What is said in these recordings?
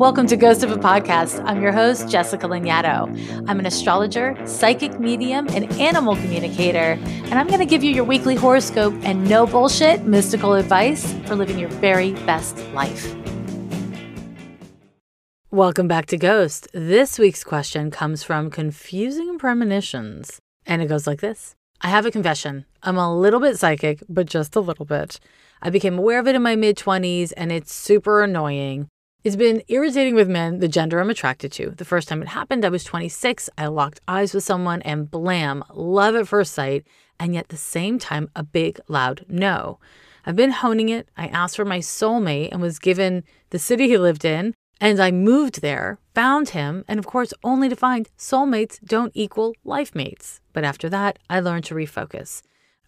Welcome to Ghost of a Podcast. I'm your host, Jessica Lanyadoo. I'm an astrologer, psychic medium, and animal communicator, and I'm going to give you your weekly horoscope and no bullshit mystical advice for living your very best life. Welcome back to Ghost. This week's question comes from Confusing Premonitions, and it goes like this I have a confession. I'm a little bit psychic, but just a little bit. I became aware of it in my mid 20s, and it's super annoying. It's been irritating with men, the gender I'm attracted to. The first time it happened, I was 26. I locked eyes with someone and blam, love at first sight, and yet the same time, a big, loud no. I've been honing it. I asked for my soulmate and was given the city he lived in, and I moved there, found him, and of course, only to find soulmates don't equal life mates. But after that, I learned to refocus.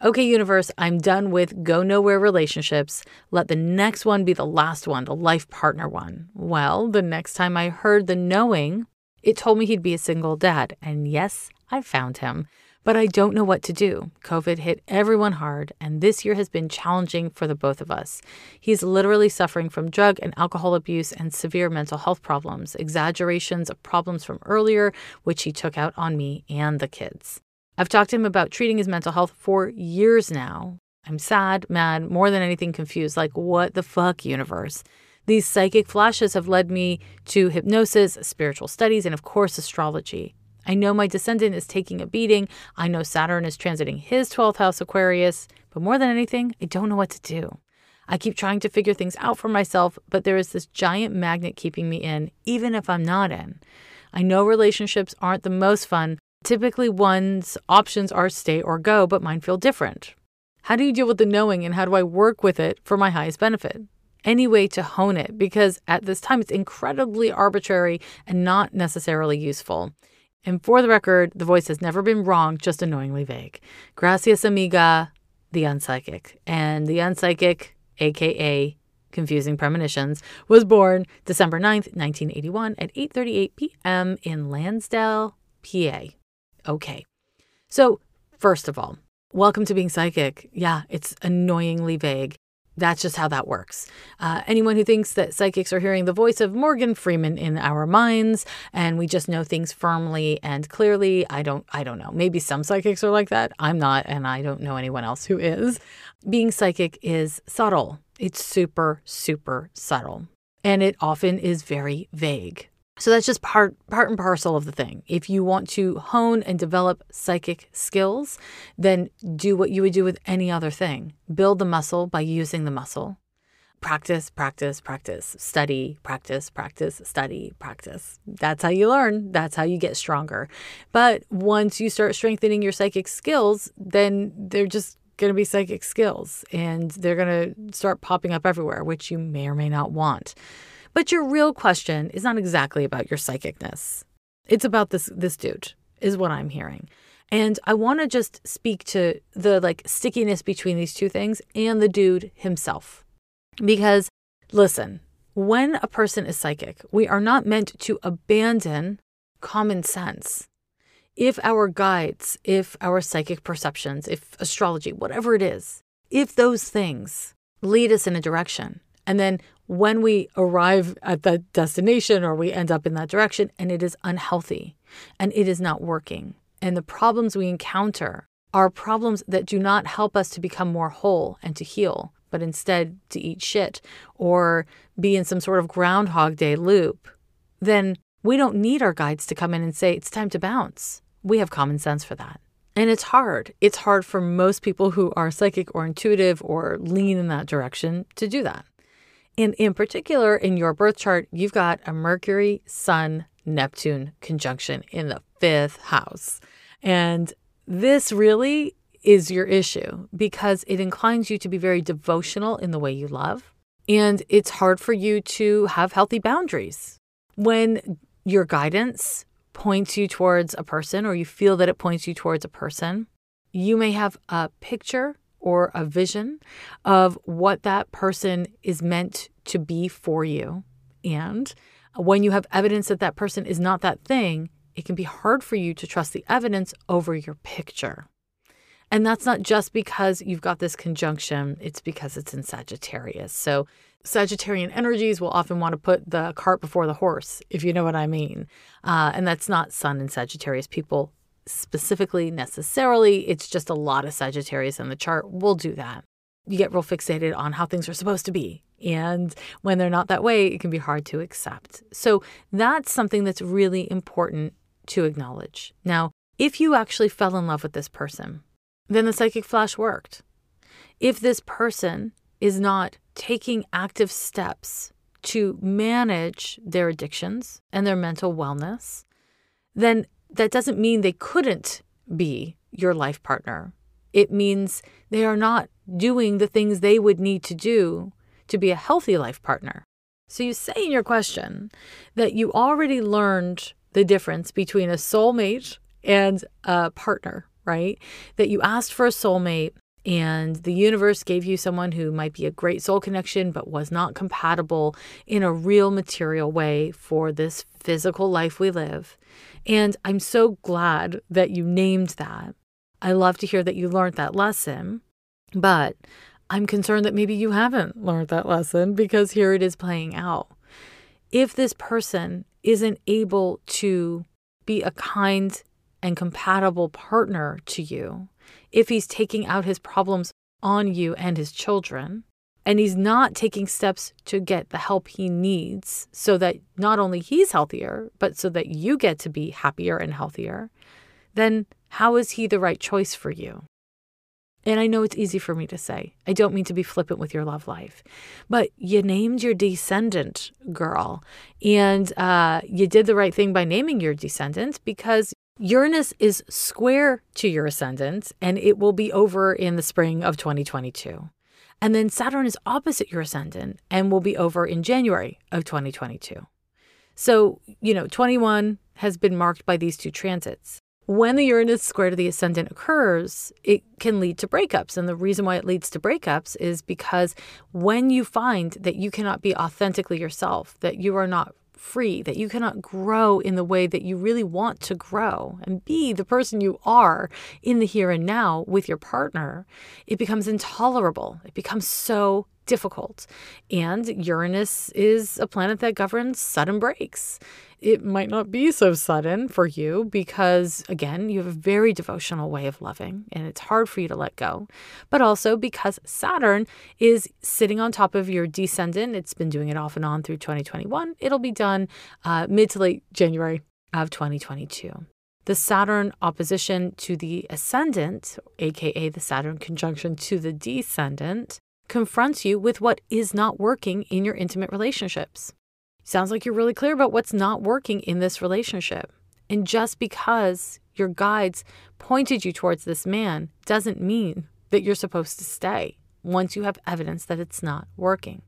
Okay, universe, I'm done with go nowhere relationships. Let the next one be the last one, the life partner one. Well, the next time I heard the knowing, it told me he'd be a single dad. And yes, I found him. But I don't know what to do. COVID hit everyone hard, and this year has been challenging for the both of us. He's literally suffering from drug and alcohol abuse and severe mental health problems, exaggerations of problems from earlier, which he took out on me and the kids. I've talked to him about treating his mental health for years now. I'm sad, mad, more than anything confused. Like, what the fuck, universe? These psychic flashes have led me to hypnosis, spiritual studies, and of course, astrology. I know my descendant is taking a beating. I know Saturn is transiting his 12th house Aquarius. But more than anything, I don't know what to do. I keep trying to figure things out for myself, but there is this giant magnet keeping me in, even if I'm not in. I know relationships aren't the most fun, Typically, one's options are stay or go, but mine feel different. How do you deal with the knowing and how do I work with it for my highest benefit? Any way to hone it because at this time it's incredibly arbitrary and not necessarily useful. And for the record, the voice has never been wrong, just annoyingly vague. Gracias, amiga, the unpsychic. And the unpsychic, aka Confusing Premonitions, was born December 9th, 1981 at 8:38 p.m. in Lansdale, PA. Okay. So, first of all, welcome to being psychic. Yeah, it's annoyingly vague. That's just how that works. Uh, anyone who thinks that psychics are hearing the voice of Morgan Freeman in our minds and we just know things firmly and clearly, I don't, I don't know. Maybe some psychics are like that. I'm not, and I don't know anyone else who is. Being psychic is subtle. It's super, super subtle, and it often is very vague. So that's just part part and parcel of the thing. If you want to hone and develop psychic skills, then do what you would do with any other thing. Build the muscle by using the muscle. Practice, practice, practice. Study, practice, practice, study, practice. That's how you learn. That's how you get stronger. But once you start strengthening your psychic skills, then they're just going to be psychic skills and they're going to start popping up everywhere, which you may or may not want. But your real question is not exactly about your psychicness. It's about this this dude, is what I'm hearing. And I want to just speak to the like stickiness between these two things and the dude himself. Because listen, when a person is psychic, we are not meant to abandon common sense. If our guides, if our psychic perceptions, if astrology, whatever it is, if those things lead us in a direction, and then when we arrive at that destination or we end up in that direction and it is unhealthy and it is not working. And the problems we encounter are problems that do not help us to become more whole and to heal, but instead to eat shit or be in some sort of Groundhog Day loop, then we don't need our guides to come in and say, it's time to bounce. We have common sense for that. And it's hard. It's hard for most people who are psychic or intuitive or lean in that direction to do that. And in particular, in your birth chart, you've got a Mercury, Sun, Neptune conjunction in the fifth house. And this really is your issue because it inclines you to be very devotional in the way you love. And it's hard for you to have healthy boundaries. When your guidance points you towards a person or you feel that it points you towards a person, you may have a picture or a vision of what that person is meant to be for you. And when you have evidence that that person is not that thing, it can be hard for you to trust the evidence over your picture. And that's not just because you've got this conjunction, it's because it's in Sagittarius. So Sagittarian energies will often want to put the cart before the horse, if you know what I mean. Uh, and that's not Sun and Sagittarius people specifically necessarily. It's just a lot of Sagittarius in the chart We'll do that. You get real fixated on how things are supposed to be. And when they're not that way, it can be hard to accept. So that's something that's really important to acknowledge. Now, if you actually fell in love with this person, then the psychic flash worked. If this person is not taking active steps to manage their addictions and their mental wellness, then that doesn't mean they couldn't be your life partner. It means they are not doing the things they would need to do to be a healthy life partner. So you say in your question that you already learned the difference between a soulmate and a partner, right? That you asked for a soulmate and the universe gave you someone who might be a great soul connection but was not compatible in a real material way for this physical life we live. And I'm so glad that you named that. I love to hear that you learned that lesson, but I'm concerned that maybe you haven't learned that lesson because here it is playing out. If this person isn't able to be a kind and compatible partner to you, if he's taking out his problems on you and his children, and he's not taking steps to get the help he needs so that not only he's healthier, but so that you get to be happier and healthier, then how is he the right choice for you? And I know it's easy for me to say. I don't mean to be flippant with your love life, but you named your descendant, girl. And uh, you did the right thing by naming your descendant because Uranus is square to your ascendant and it will be over in the spring of 2022. And then Saturn is opposite your ascendant and will be over in January of 2022. So, you know, 21 has been marked by these two transits. When the Uranus square to the ascendant occurs, it can lead to breakups. And the reason why it leads to breakups is because when you find that you cannot be authentically yourself, that you are not free, that you cannot grow in the way that you really want to grow and be the person you are in the here and now with your partner, it becomes intolerable. It becomes so difficult. And Uranus is a planet that governs sudden breaks it might not be so sudden for you because, again, you have a very devotional way of loving and it's hard for you to let go. But also because Saturn is sitting on top of your descendant. It's been doing it off and on through 2021. It'll be done uh, mid to late January of 2022. The Saturn opposition to the ascendant, aka the Saturn conjunction to the descendant, confronts you with what is not working in your intimate relationships. Sounds like you're really clear about what's not working in this relationship. And just because your guides pointed you towards this man doesn't mean that you're supposed to stay once you have evidence that it's not working.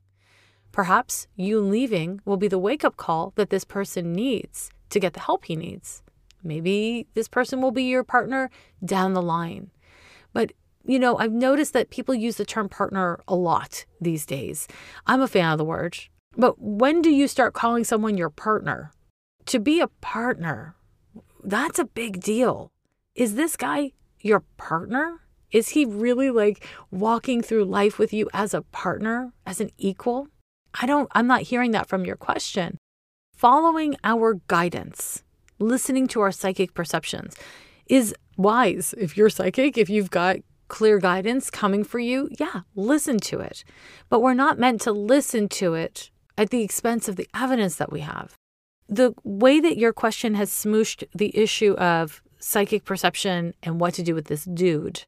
Perhaps you leaving will be the wake up call that this person needs to get the help he needs. Maybe this person will be your partner down the line. But, you know, I've noticed that people use the term partner a lot these days. I'm a fan of the word. But when do you start calling someone your partner? To be a partner, that's a big deal. Is this guy your partner? Is he really like walking through life with you as a partner, as an equal? I don't, I'm not hearing that from your question. Following our guidance, listening to our psychic perceptions is wise. If you're psychic, if you've got clear guidance coming for you, yeah, listen to it. But we're not meant to listen to it at the expense of the evidence that we have. The way that your question has smooshed the issue of psychic perception and what to do with this dude,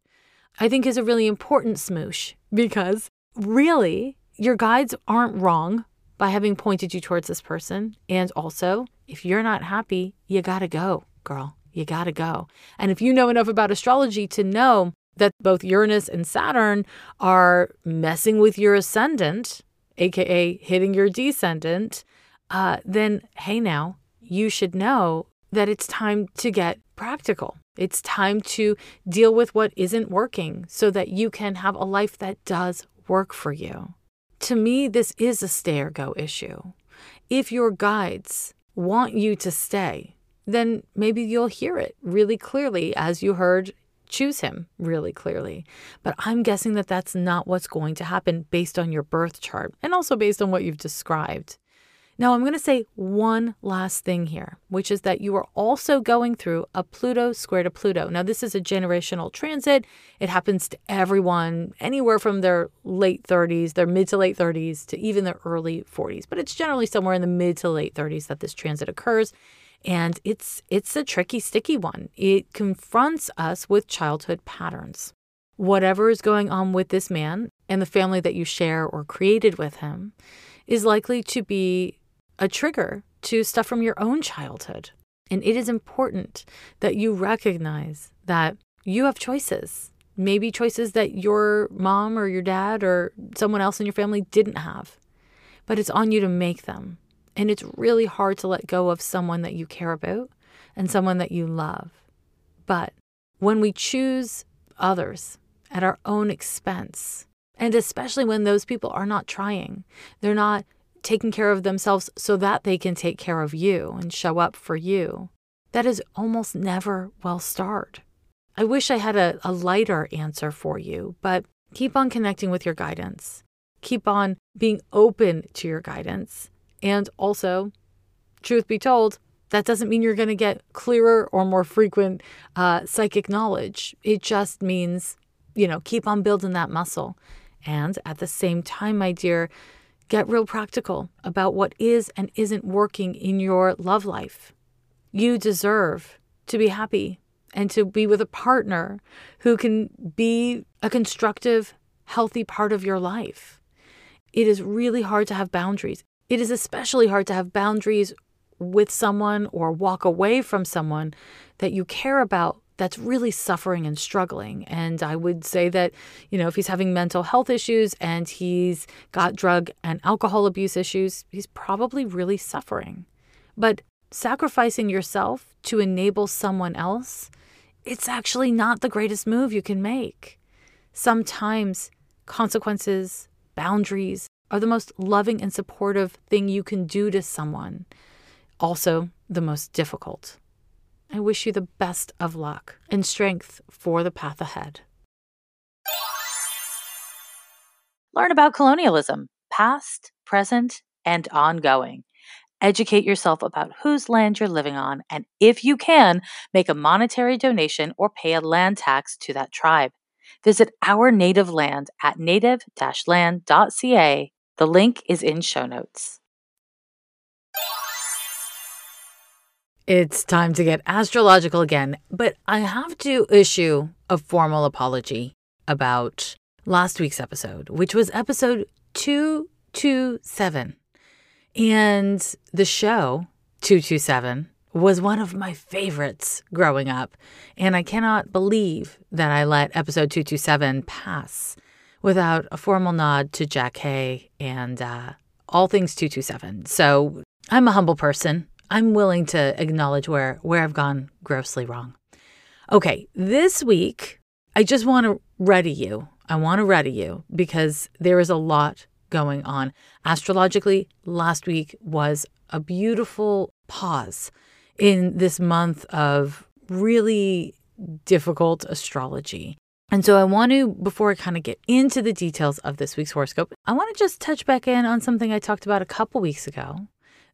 I think is a really important smoosh because really your guides aren't wrong by having pointed you towards this person. And also, if you're not happy, you gotta go, girl. You gotta go. And if you know enough about astrology to know that both Uranus and Saturn are messing with your ascendant, aka hitting your descendant, uh, then hey, now you should know that it's time to get practical. It's time to deal with what isn't working so that you can have a life that does work for you. To me, this is a stay or go issue. If your guides want you to stay, then maybe you'll hear it really clearly as you heard choose him really clearly. But I'm guessing that that's not what's going to happen based on your birth chart and also based on what you've described. Now, I'm going to say one last thing here, which is that you are also going through a Pluto square to Pluto. Now, this is a generational transit. It happens to everyone, anywhere from their late 30s, their mid to late 30s, to even their early 40s. But it's generally somewhere in the mid to late 30s that this transit occurs. And it's it's a tricky, sticky one. It confronts us with childhood patterns. Whatever is going on with this man and the family that you share or created with him is likely to be a trigger to stuff from your own childhood. And it is important that you recognize that you have choices, maybe choices that your mom or your dad or someone else in your family didn't have. But it's on you to make them. And it's really hard to let go of someone that you care about and someone that you love. But when we choose others at our own expense, and especially when those people are not trying, they're not taking care of themselves so that they can take care of you and show up for you. That is almost never well starred. I wish I had a, a lighter answer for you, but keep on connecting with your guidance. Keep on being open to your guidance. And also, truth be told, that doesn't mean you're going to get clearer or more frequent uh, psychic knowledge. It just means, you know, keep on building that muscle. And at the same time, my dear, Get real practical about what is and isn't working in your love life. You deserve to be happy and to be with a partner who can be a constructive, healthy part of your life. It is really hard to have boundaries. It is especially hard to have boundaries with someone or walk away from someone that you care about that's really suffering and struggling. And I would say that, you know, if he's having mental health issues and he's got drug and alcohol abuse issues, he's probably really suffering. But sacrificing yourself to enable someone else, it's actually not the greatest move you can make. Sometimes consequences, boundaries are the most loving and supportive thing you can do to someone, also the most difficult. I wish you the best of luck and strength for the path ahead. Learn about colonialism, past, present, and ongoing. Educate yourself about whose land you're living on, and if you can, make a monetary donation or pay a land tax to that tribe. Visit our native land at native land.ca. The link is in show notes. It's time to get astrological again, but I have to issue a formal apology about last week's episode, which was episode 227. And the show 227 was one of my favorites growing up. And I cannot believe that I let episode 227 pass without a formal nod to Jackée and uh, all things 227. So I'm a humble person. I'm willing to acknowledge where where I've gone grossly wrong. Okay, this week I just want to ready you. I want to ready you because there is a lot going on. Astrologically, last week was a beautiful pause in this month of really difficult astrology. And so I want to, before I kind of get into the details of this week's horoscope, I want to just touch back in on something I talked about a couple weeks ago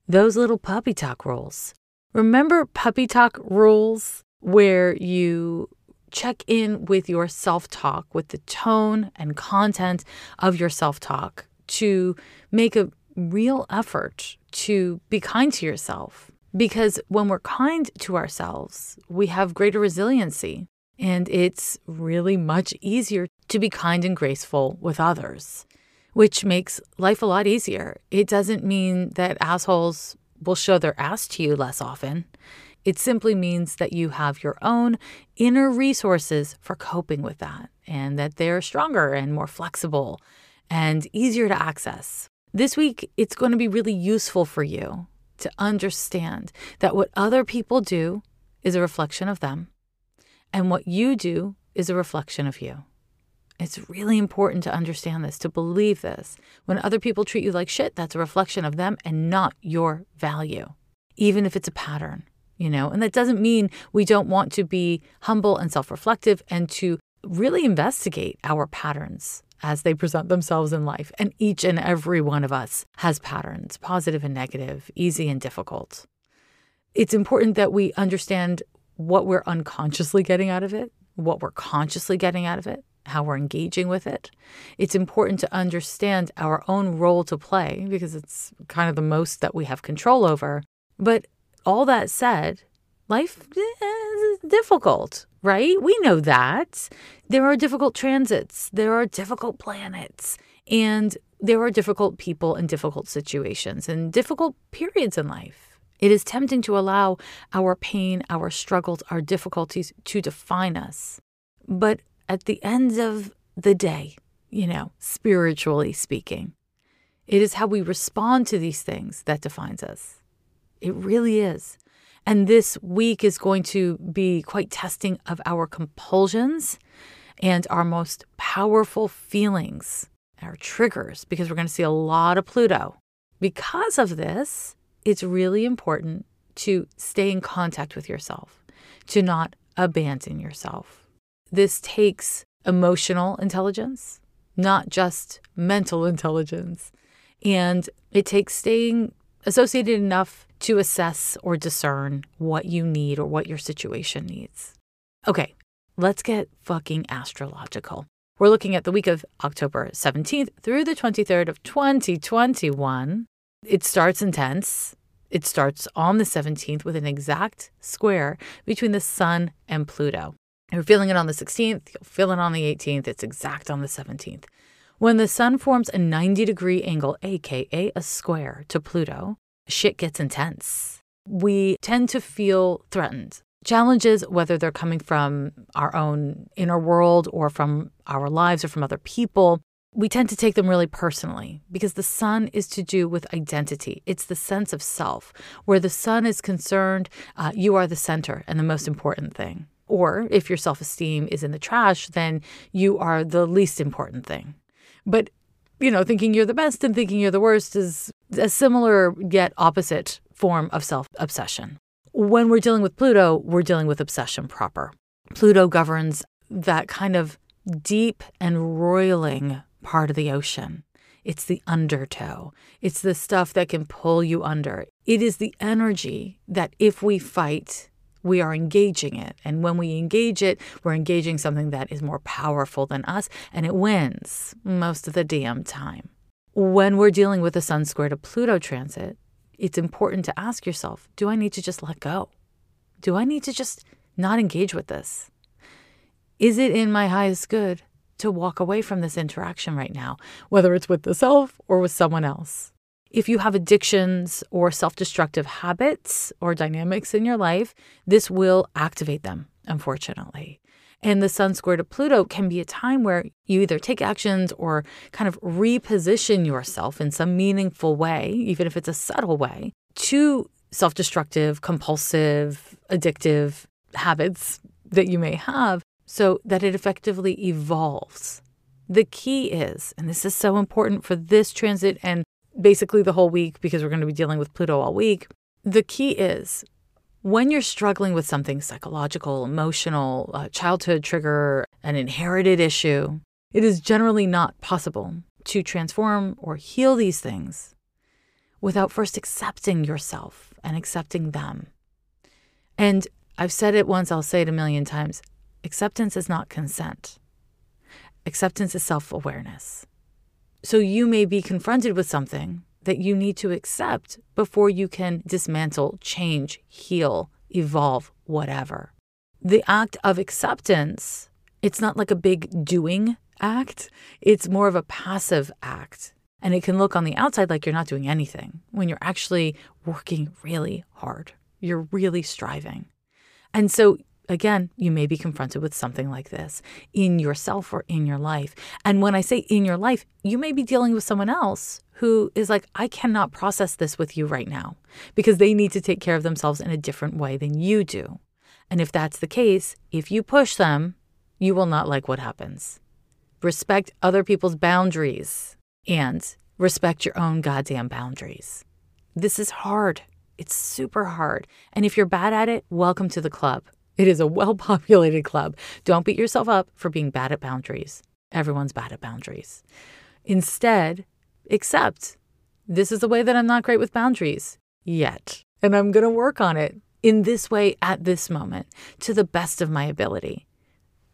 those little puppy talk rules. Remember puppy talk rules where you check in with your self talk, with the tone and content of your self talk to make a real effort to be kind to yourself. Because when we're kind to ourselves, we have greater resiliency and it's really much easier to be kind and graceful with others which makes life a lot easier. It doesn't mean that assholes will show their ass to you less often. It simply means that you have your own inner resources for coping with that and that they're stronger and more flexible and easier to access. This week, it's going to be really useful for you to understand that what other people do is a reflection of them, and what you do is a reflection of you. It's really important to understand this, to believe this. When other people treat you like shit, that's a reflection of them and not your value, even if it's a pattern. you know, and that doesn't mean we don't want to be humble and self reflective and to really investigate our patterns as they present themselves in life. And each and every one of us has patterns, positive and negative, easy and difficult. It's important that we understand what we're unconsciously getting out of it, what we're consciously getting out of it, how we're engaging with it. It's important to understand our own role to play because it's kind of the most that we have control over. But all that said, life is difficult, right? We know that. There are difficult transits, there are difficult planets, and there are difficult people and difficult situations and difficult periods in life. It is tempting to allow our pain, our struggles, our difficulties to define us. But at the end of the day, you know, spiritually speaking, it is how we respond to these things that defines us. It really is. And this week is going to be quite testing of our compulsions and our most powerful feelings, our triggers, because we're going to see a lot of Pluto. Because of this, it's really important to stay in contact with yourself, to not abandon yourself. This takes emotional intelligence, not just mental intelligence. And it takes staying associated enough to assess or discern what you need or what your situation needs. Okay, let's get fucking astrological. We're looking at the week of October 17th through the 23rd of 2021. It starts intense. It starts on the 17th with an exact square between the Sun and Pluto. You're feeling it on the 16th, you'll feel it on the 18th, it's exact on the 17th. When the Sun forms a 90 degree angle, aka a square, to Pluto, shit gets intense. We tend to feel threatened. Challenges, whether they're coming from our own inner world or from our lives or from other people, we tend to take them really personally because the sun is to do with identity. It's the sense of self. Where the sun is concerned, uh, you are the center and the most important thing. Or if your self esteem is in the trash, then you are the least important thing. But you know, thinking you're the best and thinking you're the worst is a similar yet opposite form of self obsession. When we're dealing with Pluto, we're dealing with obsession proper. Pluto governs that kind of deep and roiling part of the ocean. It's the undertow. It's the stuff that can pull you under. It is the energy that if we fight, we are engaging it. And when we engage it, we're engaging something that is more powerful than us, and it wins most of the damn time. When we're dealing with a Sun square to Pluto transit, it's important to ask yourself do I need to just let go? Do I need to just not engage with this? Is it in my highest good to walk away from this interaction right now, whether it's with the self or with someone else? If you have addictions or self destructive habits or dynamics in your life, this will activate them, unfortunately. And the Sun square to Pluto can be a time where you either take actions or kind of reposition yourself in some meaningful way, even if it's a subtle way, to self destructive, compulsive, addictive habits that you may have so that it effectively evolves. The key is, and this is so important for this transit and basically the whole week because we're going to be dealing with Pluto all week. The key is when you're struggling with something psychological, emotional, a childhood trigger, an inherited issue, it is generally not possible to transform or heal these things without first accepting yourself and accepting them. And I've said it once, I'll say it a million times acceptance is not consent, acceptance is self awareness. So you may be confronted with something that you need to accept before you can dismantle, change, heal, evolve, whatever. The act of acceptance, it's not like a big doing act, it's more of a passive act. And it can look on the outside like you're not doing anything when you're actually working really hard. You're really striving. And so Again, you may be confronted with something like this in yourself or in your life. And when I say in your life, you may be dealing with someone else who is like, I cannot process this with you right now because they need to take care of themselves in a different way than you do. And if that's the case, if you push them, you will not like what happens. Respect other people's boundaries and respect your own goddamn boundaries. This is hard. It's super hard. And if you're bad at it, welcome to the club. It is a well populated club. Don't beat yourself up for being bad at boundaries. Everyone's bad at boundaries. Instead, accept this is the way that I'm not great with boundaries yet. And I'm going to work on it in this way at this moment to the best of my ability.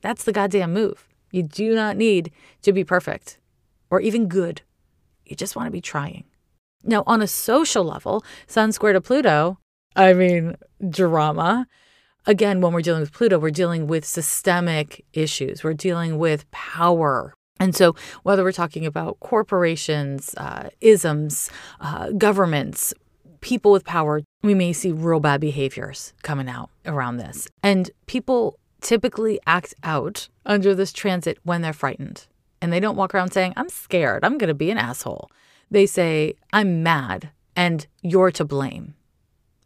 That's the goddamn move. You do not need to be perfect or even good. You just want to be trying. Now, on a social level, Sun square to Pluto, I mean, drama. Again, when we're dealing with Pluto, we're dealing with systemic issues. We're dealing with power. And so, whether we're talking about corporations, uh, isms, uh, governments, people with power, we may see real bad behaviors coming out around this. And people typically act out under this transit when they're frightened. And they don't walk around saying, I'm scared, I'm going to be an asshole. They say, I'm mad and you're to blame.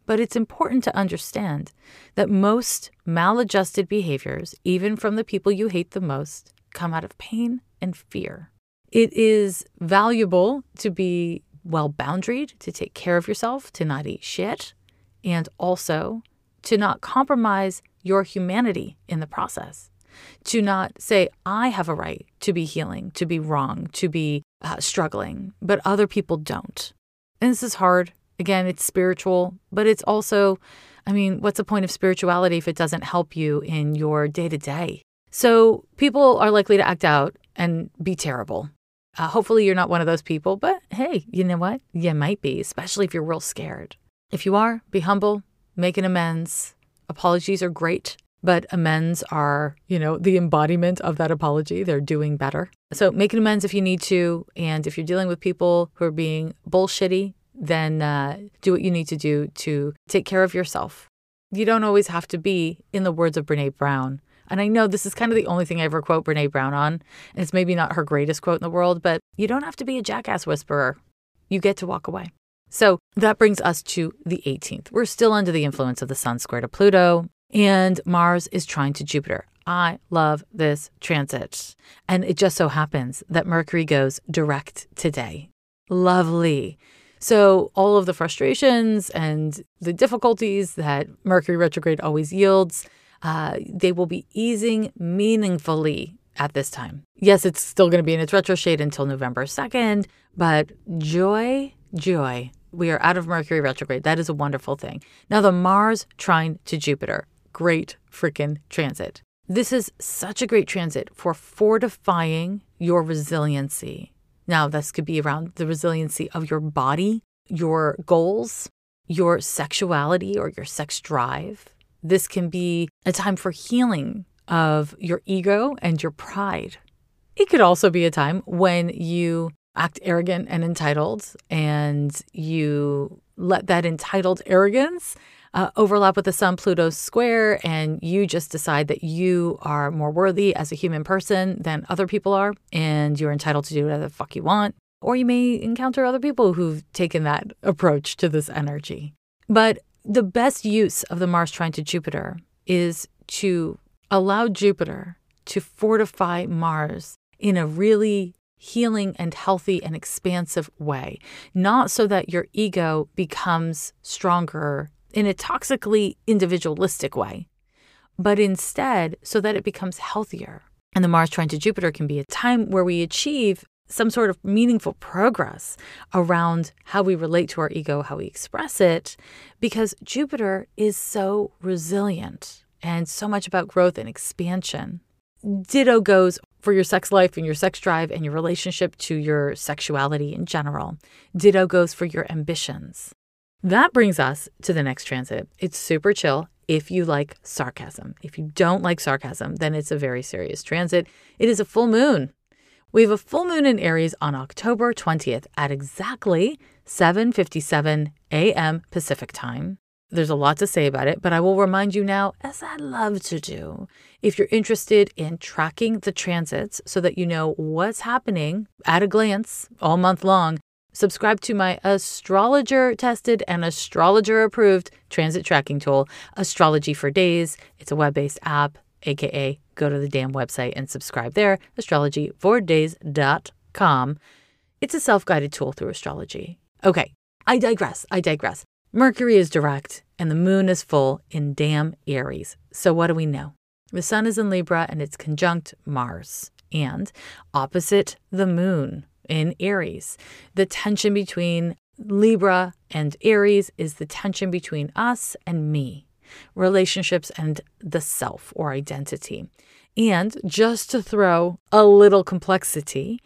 But it's important to understand that most maladjusted behaviors, even from the people you hate the most, come out of pain and fear. It is valuable to be well boundaried, to take care of yourself, to not eat shit, and also to not compromise your humanity in the process. To not say, I have a right to be healing, to be wrong, to be uh, struggling, but other people don't. And this is hard. Again, it's spiritual, but it's also, I mean, what's the point of spirituality if it doesn't help you in your day to day? So people are likely to act out and be terrible. Uh, hopefully, you're not one of those people, but hey, you know what? You might be, especially if you're real scared. If you are, be humble, make an amends. Apologies are great but amends are, you know, the embodiment of that apology. They're doing better. So make an amends if you need to. And if you're dealing with people who are being bullshitty, then uh, do what you need to do to take care of yourself. You don't always have to be, in the words of Brene Brown. And I know this is kind of the only thing I ever quote Brene Brown on. And it's maybe not her greatest quote in the world, but you don't have to be a jackass whisperer. You get to walk away. So that brings us to the 18th. We're still under the influence of the sun square to Pluto and Mars is trine to Jupiter. I love this transit. And it just so happens that Mercury goes direct today. Lovely. So, all of the frustrations and the difficulties that Mercury retrograde always yields, uh, they will be easing meaningfully at this time. Yes, it's still going to be in its retro shade until November 2nd, but joy, joy. We are out of Mercury retrograde. That is a wonderful thing. Now, the Mars trine to Jupiter great freaking transit. This is such a great transit for fortifying your resiliency. Now, this could be around the resiliency of your body, your goals, your sexuality, or your sex drive. This can be a time for healing of your ego and your pride. It could also be a time when you act arrogant and entitled and you let that entitled arrogance uh, overlap with the Sun Pluto square, and you just decide that you are more worthy as a human person than other people are, and you're entitled to do whatever the fuck you want. Or you may encounter other people who've taken that approach to this energy. But the best use of the Mars trine to Jupiter is to allow Jupiter to fortify Mars in a really healing and healthy and expansive way, not so that your ego becomes stronger in a toxically individualistic way, but instead so that it becomes healthier. And the Mars trine to Jupiter can be a time where we achieve some sort of meaningful progress around how we relate to our ego, how we express it, because Jupiter is so resilient and so much about growth and expansion. Ditto goes for your sex life and your sex drive and your relationship to your sexuality in general. Ditto goes for your ambitions. That brings us to the next transit. It's super chill if you like sarcasm. If you don't like sarcasm, then it's a very serious transit. It is a full moon. We have a full moon in Aries on October 20th at exactly 7:57 a.m. Pacific time. There's a lot to say about it, but I will remind you now, as I love to do, if you're interested in tracking the transits so that you know what's happening at a glance all month long, subscribe to my astrologer tested and astrologer approved transit tracking tool, Astrology for Days. It's a web based app, aka go to the damn website and subscribe there, astrologyfordays.com. It's a self guided tool through astrology. Okay, I digress. I digress. Mercury is direct and the moon is full in damn Aries. So, what do we know? The sun is in Libra and it's conjunct Mars and opposite the moon in Aries. The tension between Libra and Aries is the tension between us and me, relationships and the self or identity. And just to throw a little complexity,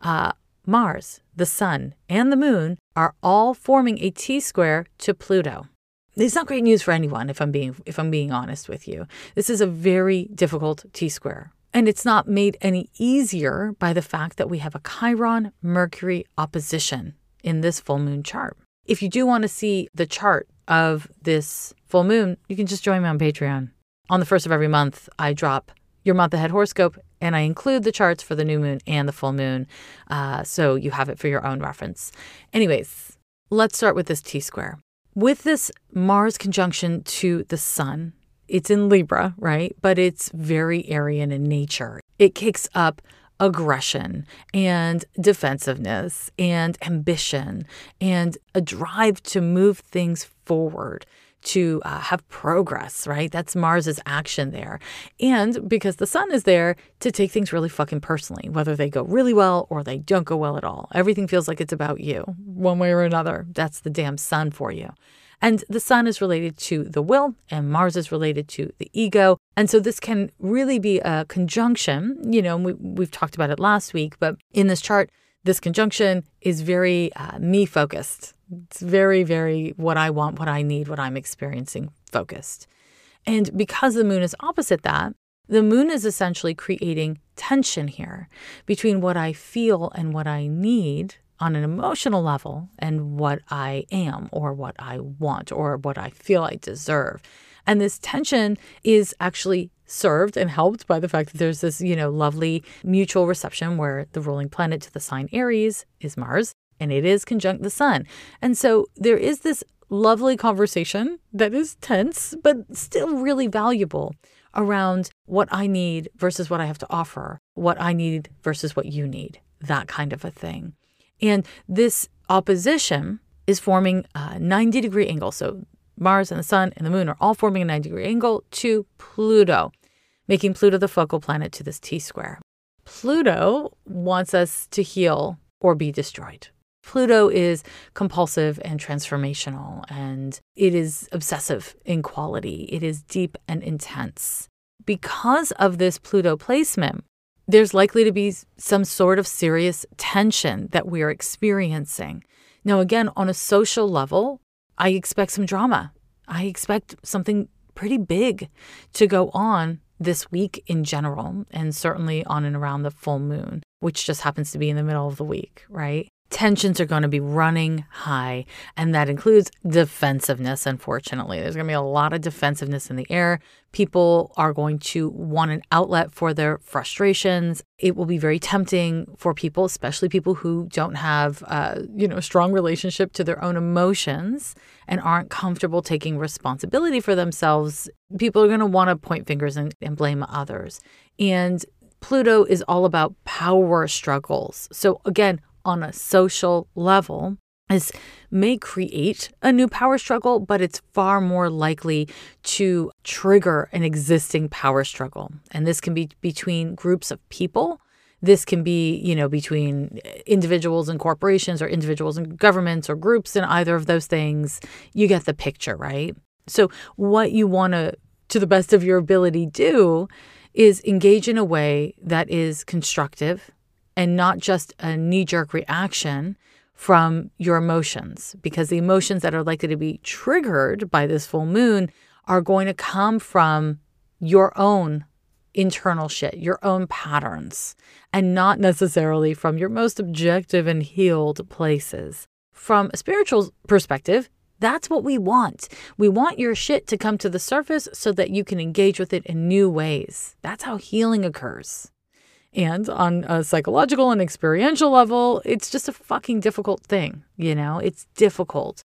uh, Mars, the Sun, and the Moon are all forming a T square to Pluto. It's not great news for anyone if I'm being if I'm being honest with you. This is a very difficult T square. And it's not made any easier by the fact that we have a Chiron Mercury opposition in this full moon chart. If you do want to see the chart of this full moon, you can just join me on Patreon. On the first of every month, I drop your month ahead horoscope and I include the charts for the new moon and the full moon. Uh, so you have it for your own reference. Anyways, let's start with this T square. With this Mars conjunction to the sun, it's in Libra, right? But it's very Arian in nature. It kicks up aggression and defensiveness and ambition and a drive to move things forward to uh, have progress, right? That's Mars's action there. And because the sun is there to take things really fucking personally, whether they go really well or they don't go well at all. Everything feels like it's about you, one way or another. That's the damn sun for you. And the sun is related to the will, and Mars is related to the ego. And so this can really be a conjunction. You know, we, we've talked about it last week, but in this chart, this conjunction is very uh, me focused. It's very, very what I want, what I need, what I'm experiencing focused. And because the moon is opposite that, the moon is essentially creating tension here between what I feel and what I need on an emotional level and what I am or what I want or what I feel I deserve. And this tension is actually served and helped by the fact that there's this, you know, lovely mutual reception where the ruling planet to the sign Aries is Mars and it is conjunct the sun. And so there is this lovely conversation that is tense, but still really valuable around what I need versus what I have to offer, what I need versus what you need, that kind of a thing. And this opposition is forming a 90 degree angle. So Mars and the Sun and the Moon are all forming a 90 degree angle to Pluto, making Pluto the focal planet to this T square. Pluto wants us to heal or be destroyed. Pluto is compulsive and transformational, and it is obsessive in quality. It is deep and intense. Because of this Pluto placement, there's likely to be some sort of serious tension that we are experiencing. Now, again, on a social level, I expect some drama. I expect something pretty big to go on this week in general, and certainly on and around the full moon, which just happens to be in the middle of the week, right? Tensions are going to be running high, and that includes defensiveness, unfortunately. There's going to be a lot of defensiveness in the air. People are going to want an outlet for their frustrations. It will be very tempting for people, especially people who don't have, uh, you know, a strong relationship to their own emotions and aren't comfortable taking responsibility for themselves. People are going to want to point fingers and, and blame others. And Pluto is all about power struggles. So, again, on a social level is may create a new power struggle, but it's far more likely to trigger an existing power struggle. And this can be between groups of people. This can be, you know, between individuals and corporations or individuals and governments or groups and either of those things. You get the picture, right? So what you want to to the best of your ability do is engage in a way that is constructive, and not just a knee jerk reaction from your emotions, because the emotions that are likely to be triggered by this full moon are going to come from your own internal shit, your own patterns, and not necessarily from your most objective and healed places. From a spiritual perspective, that's what we want. We want your shit to come to the surface so that you can engage with it in new ways. That's how healing occurs. And on a psychological and experiential level, it's just a fucking difficult thing. You know, it's difficult.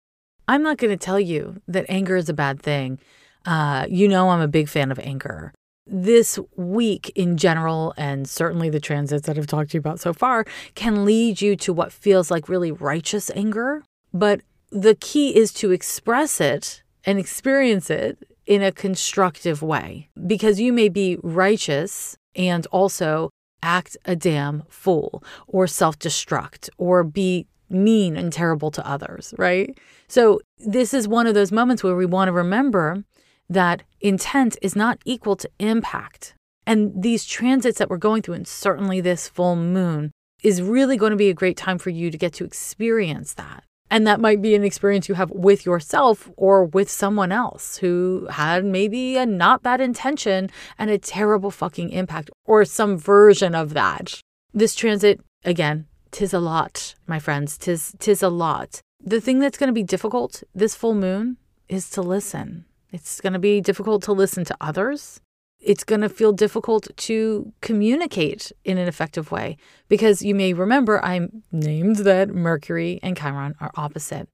I'm not going to tell you that anger is a bad thing. Uh, you know, I'm a big fan of anger. This week in general, and certainly the transits that I've talked to you about so far, can lead you to what feels like really righteous anger. But the key is to express it and experience it in a constructive way because you may be righteous and also act a damn fool or self destruct or be mean and terrible to others, right? So, this is one of those moments where we want to remember that intent is not equal to impact. And these transits that we're going through, and certainly this full moon, is really going to be a great time for you to get to experience that. And that might be an experience you have with yourself or with someone else who had maybe a not bad intention and a terrible fucking impact or some version of that. This transit, again, tis a lot, my friends. Tis tis a lot. The thing that's going to be difficult this full moon is to listen. It's going to be difficult to listen to others it's going to feel difficult to communicate in an effective way because you may remember I named that Mercury and Chiron are opposite.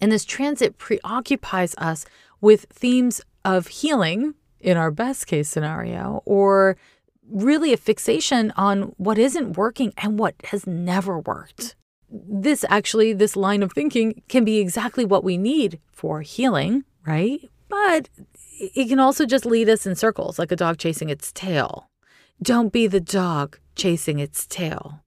And this transit preoccupies us with themes of healing in our best case scenario, or really a fixation on what isn't working and what has never worked. This actually, this line of thinking can be exactly what we need for healing, right? But it can also just lead us in circles like a dog chasing its tail. Don't be the dog chasing its tail.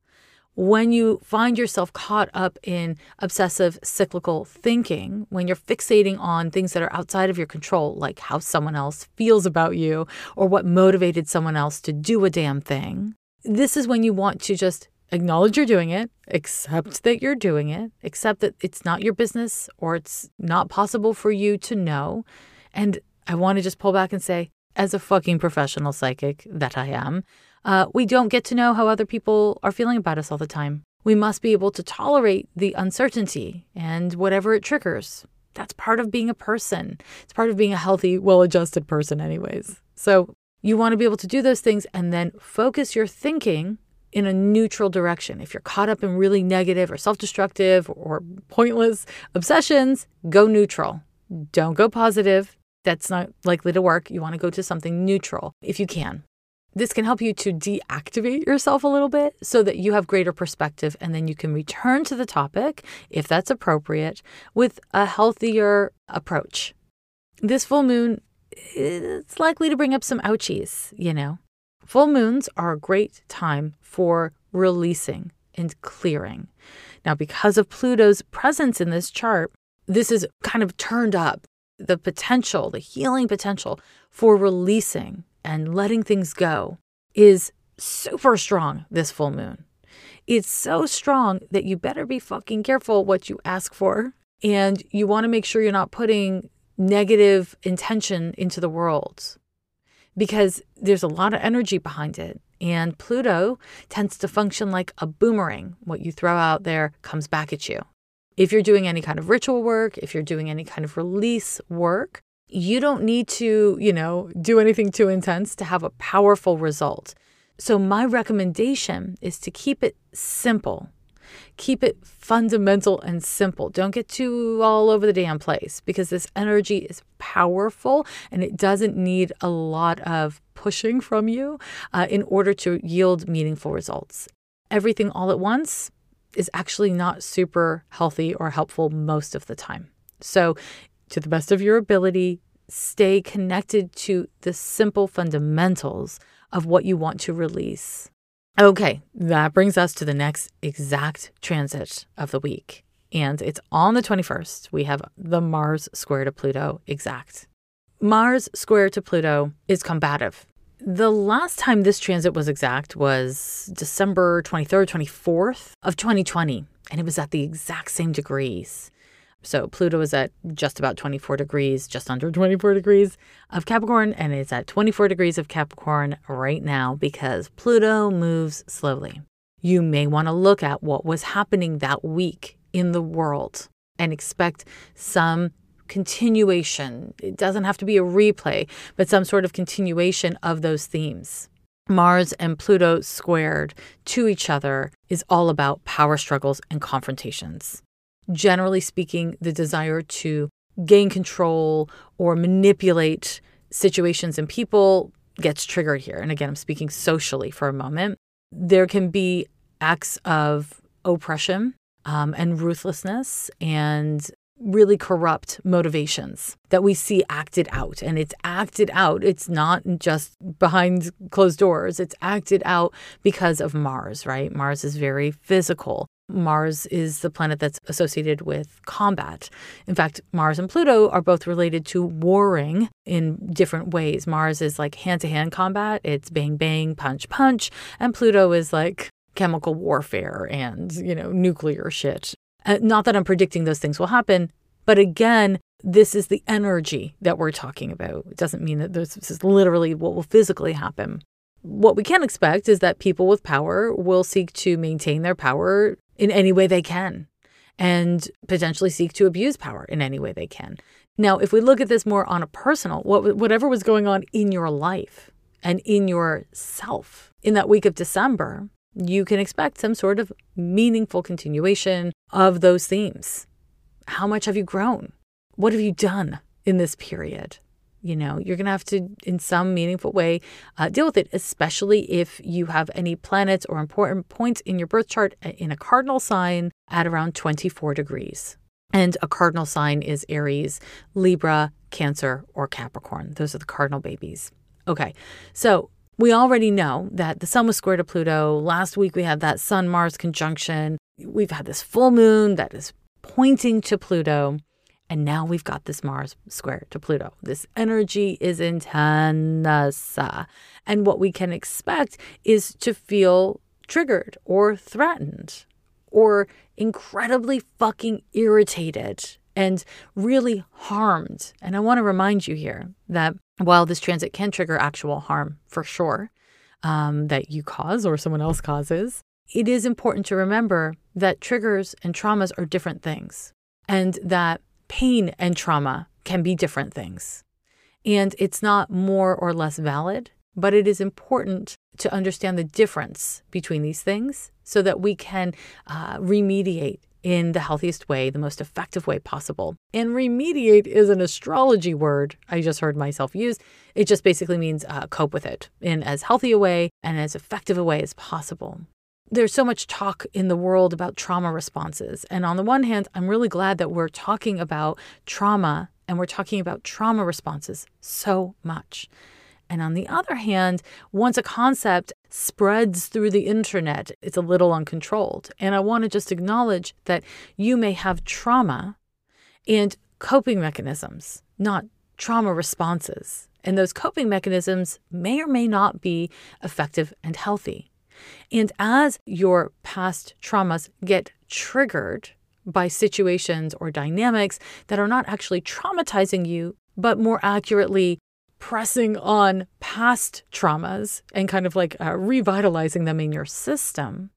When you find yourself caught up in obsessive cyclical thinking, when you're fixating on things that are outside of your control, like how someone else feels about you or what motivated someone else to do a damn thing, this is when you want to just acknowledge you're doing it, accept that you're doing it, accept that it's not your business or it's not possible for you to know, and I want to just pull back and say, as a fucking professional psychic that I am, uh, we don't get to know how other people are feeling about us all the time. We must be able to tolerate the uncertainty and whatever it triggers. That's part of being a person. It's part of being a healthy, well adjusted person, anyways. So you want to be able to do those things and then focus your thinking in a neutral direction. If you're caught up in really negative or self destructive or pointless obsessions, go neutral. Don't go positive that's not likely to work. You want to go to something neutral if you can. This can help you to deactivate yourself a little bit so that you have greater perspective and then you can return to the topic, if that's appropriate, with a healthier approach. This full moon, it's likely to bring up some ouchies, you know. Full moons are a great time for releasing and clearing. Now, because of Pluto's presence in this chart, this is kind of turned up the potential, the healing potential for releasing and letting things go is super strong this full moon. It's so strong that you better be fucking careful what you ask for. And you want to make sure you're not putting negative intention into the world because there's a lot of energy behind it. And Pluto tends to function like a boomerang. What you throw out there comes back at you. If you're doing any kind of ritual work, if you're doing any kind of release work, you don't need to, you know, do anything too intense to have a powerful result. So, my recommendation is to keep it simple. Keep it fundamental and simple. Don't get too all over the damn place because this energy is powerful and it doesn't need a lot of pushing from you uh, in order to yield meaningful results. Everything all at once is actually not super healthy or helpful most of the time. So, to the best of your ability, stay connected to the simple fundamentals of what you want to release. Okay, that brings us to the next exact transit of the week. And it's on the 21st. We have the Mars square to Pluto exact. Mars square to Pluto is combative the last time this transit was exact was December 23rd, 24th of 2020, and it was at the exact same degrees. So Pluto is at just about 24 degrees, just under 24 degrees of Capricorn, and it's at 24 degrees of Capricorn right now because Pluto moves slowly. You may want to look at what was happening that week in the world and expect some continuation. It doesn't have to be a replay, but some sort of continuation of those themes. Mars and Pluto squared to each other is all about power struggles and confrontations. Generally speaking, the desire to gain control or manipulate situations and people gets triggered here. And again, I'm speaking socially for a moment. There can be acts of oppression um, and ruthlessness and really corrupt motivations that we see acted out. And it's acted out, it's not just behind closed doors, it's acted out because of Mars, right? Mars is very physical. Mars is the planet that's associated with combat. In fact, Mars and Pluto are both related to warring in different ways. Mars is like hand to hand combat, it's bang, bang, punch, punch. And Pluto is like chemical warfare and, you know, nuclear shit. Uh, not that I'm predicting those things will happen, but again, this is the energy that we're talking about. It doesn't mean that this is literally what will physically happen. What we can expect is that people with power will seek to maintain their power in any way they can and potentially seek to abuse power in any way they can. Now, if we look at this more on a personal, what, whatever was going on in your life and in yourself in that week of December, you can expect some sort of meaningful continuation of those themes. How much have you grown? What have you done in this period? You know, you're going to have to, in some meaningful way, uh, deal with it, especially if you have any planets or important points in your birth chart uh, in a cardinal sign at around 24 degrees. And a cardinal sign is Aries, Libra, Cancer, or Capricorn. Those are the cardinal babies. Okay, so we already know that the sun was square to Pluto. Last week we had that Sun Mars conjunction. We've had this full moon that is pointing to Pluto. And now we've got this Mars square to Pluto. This energy is intense. And what we can expect is to feel triggered or threatened or incredibly fucking irritated and really harmed. And I want to remind you here that while this transit can trigger actual harm for sure um, that you cause or someone else causes, it is important to remember that triggers and traumas are different things and that pain and trauma can be different things. And it's not more or less valid, but it is important to understand the difference between these things so that we can uh, remediate in the healthiest way, the most effective way possible. And remediate is an astrology word I just heard myself use. It just basically means uh, cope with it in as healthy a way and as effective a way as possible. There's so much talk in the world about trauma responses. And on the one hand, I'm really glad that we're talking about trauma and we're talking about trauma responses so much. And on the other hand, once a concept spreads through the internet, it's a little uncontrolled. And I want to just acknowledge that you may have trauma and coping mechanisms, not trauma responses. And those coping mechanisms may or may not be effective and healthy. And as your past traumas get triggered by situations or dynamics that are not actually traumatizing you, but more accurately pressing on past traumas and kind of like uh, revitalizing them in your system,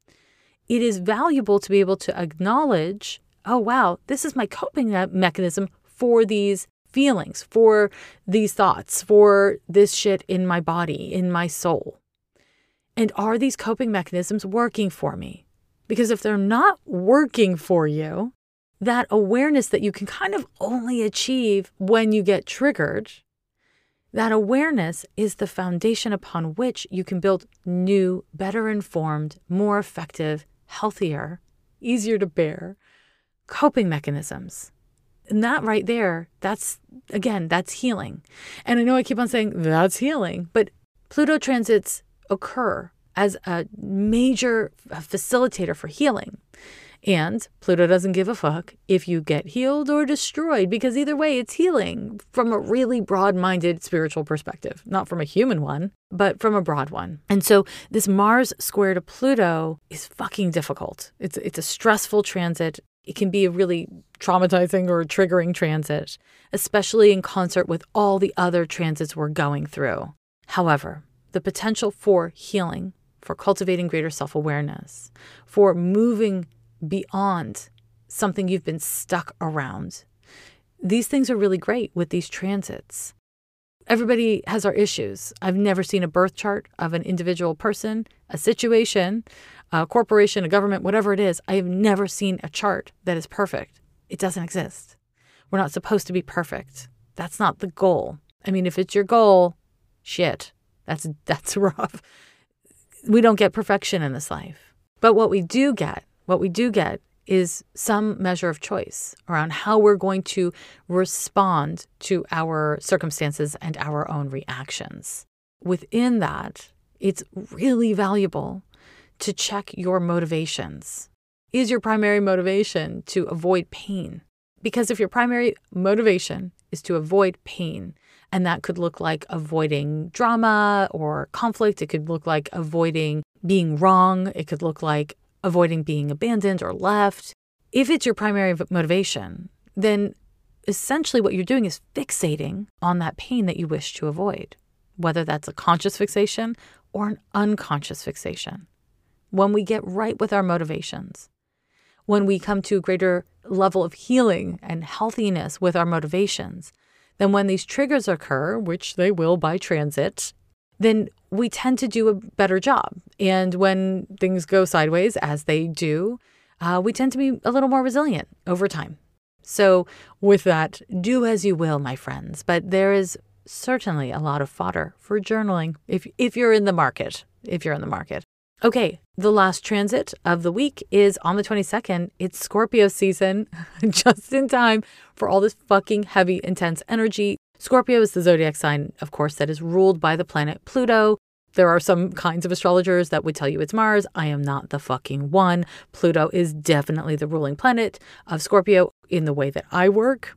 it is valuable to be able to acknowledge oh, wow, this is my coping mechanism for these feelings, for these thoughts, for this shit in my body, in my soul. And are these coping mechanisms working for me? Because if they're not working for you, that awareness that you can kind of only achieve when you get triggered that awareness is the foundation upon which you can build new, better informed, more effective, healthier, easier to bear coping mechanisms. And that right there, that's again, that's healing. And I know I keep on saying that's healing, but Pluto transits occur as a major facilitator for healing. And Pluto doesn't give a fuck if you get healed or destroyed because either way, it's healing from a really broad minded spiritual perspective, not from a human one, but from a broad one. And so this Mars square to Pluto is fucking difficult. It's, it's a stressful transit. It can be a really traumatizing or triggering transit, especially in concert with all the other transits we're going through. However, the potential for healing, for cultivating greater self awareness, for moving beyond something you've been stuck around. These things are really great with these transits. Everybody has our issues. I've never seen a birth chart of an individual person, a situation, a corporation, a government, whatever it is. I have never seen a chart that is perfect. It doesn't exist. We're not supposed to be perfect. That's not the goal. I mean, if it's your goal, shit, that's that's rough. We don't get perfection in this life. But what we do get what we do get is some measure of choice around how we're going to respond to our circumstances and our own reactions. Within that, it's really valuable to check your motivations. Is your primary motivation to avoid pain? Because if your primary motivation is to avoid pain, and that could look like avoiding drama or conflict, it could look like avoiding being wrong, it could look like avoiding being abandoned or left. If it's your primary motivation, then essentially what you're doing is fixating on that pain that you wish to avoid, whether that's a conscious fixation or an unconscious fixation. When we get right with our motivations, when we come to a greater level of healing and healthiness with our motivations, then when these triggers occur, which they will by transit, then we tend to do a better job. And when things go sideways, as they do, uh, we tend to be a little more resilient over time. So, with that, do as you will, my friends. But there is certainly a lot of fodder for journaling if, if you're in the market. If you're in the market. Okay, the last transit of the week is on the 22nd. It's Scorpio season, just in time for all this fucking heavy, intense energy. Scorpio is the zodiac sign, of course, that is ruled by the planet Pluto. There are some kinds of astrologers that would tell you it's Mars. I am not the fucking one. Pluto is definitely the ruling planet of Scorpio in the way that I work.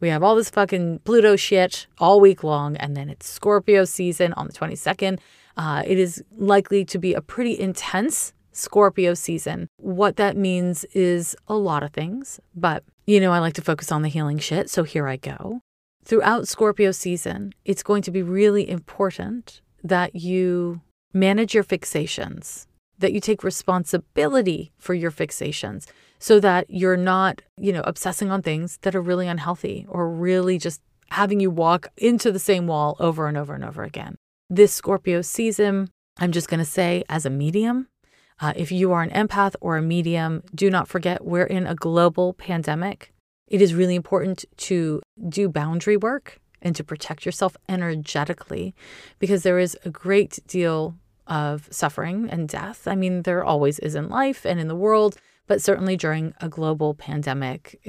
We have all this fucking Pluto shit all week long, and then it's Scorpio season on the 22nd. Uh, it is likely to be a pretty intense Scorpio season. What that means is a lot of things, but you know, I like to focus on the healing shit, so here I go. Throughout Scorpio season, it's going to be really important that you manage your fixations, that you take responsibility for your fixations so that you're not, you know, obsessing on things that are really unhealthy or really just having you walk into the same wall over and over and over again this Scorpio season, I'm just going to say as a medium, uh, if you are an empath or a medium, do not forget we're in a global pandemic. It is really important to do boundary work and to protect yourself energetically because there is a great deal of suffering and death. I mean, there always is in life and in the world, but certainly during a global pandemic,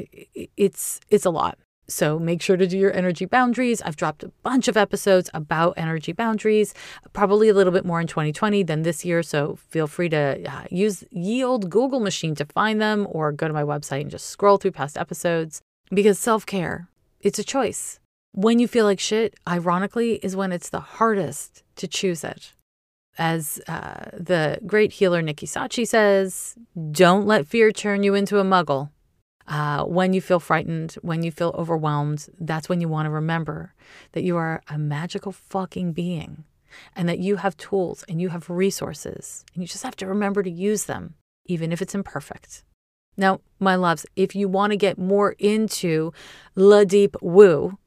it's it's a lot. So make sure to do your energy boundaries. I've dropped a bunch of episodes about energy boundaries, probably a little bit more in 2020 than this year. So feel free to uh, use ye old Google machine to find them or go to my website and just scroll through past episodes because self care, it's a choice. When you feel like shit, ironically, is when it's the hardest to choose it. As uh, the great healer Nikki Sachi says, don't let fear turn you into a muggle. Uh, when you feel frightened, when you feel overwhelmed, that's when you want to remember that you are a magical fucking being and that you have tools and you have resources and you just have to remember to use them, even if it's imperfect. Now, my loves, if you want to get more into La Deep Woo,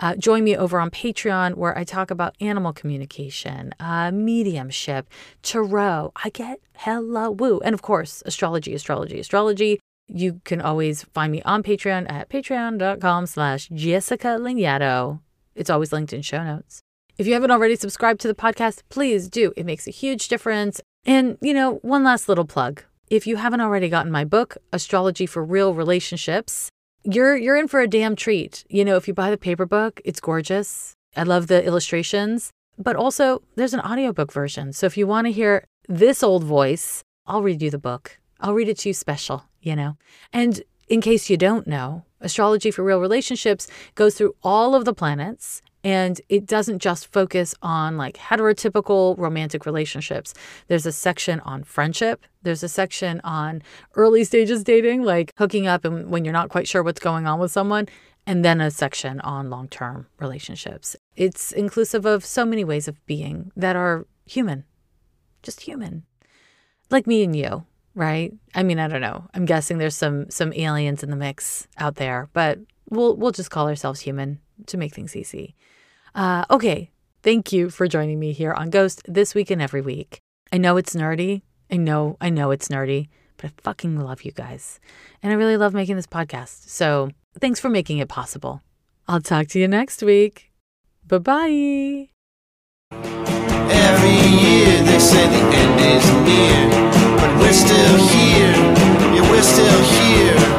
uh, join me over on Patreon where I talk about animal communication, uh, mediumship, tarot. I get hella woo. And of course, astrology, astrology, astrology. You can always find me on Patreon at patreon.com slash Jessica Lanyadoo. It's always linked in show notes. If you haven't already subscribed to the podcast, please do. It makes a huge difference. And, you know, one last little plug. If you haven't already gotten my book, Astrology for Real Relationships, you're you're in for a damn treat. You know, if you buy the paper book, it's gorgeous. I love the illustrations, but also there's an audiobook version. So if you want to hear this old voice, I'll read you the book. I'll read it to you special you know? And in case you don't know, Astrology for Real Relationships goes through all of the planets and it doesn't just focus on like heterotypical romantic relationships. There's a section on friendship. There's a section on early stages dating, like hooking up and when you're not quite sure what's going on with someone. And then a section on long term relationships. It's inclusive of so many ways of being that are human, just human, like me and you right? I mean, I don't know. I'm guessing there's some some aliens in the mix out there, but we'll we'll just call ourselves human to make things easy. Uh, okay, thank you for joining me here on Ghost this week and every week. I know it's nerdy. I know I know it's nerdy, but I fucking love you guys, and I really love making this podcast. So thanks for making it possible. I'll talk to you next week. Bye bye every year they say the end is near, but we're still here. Yeah, we're still here.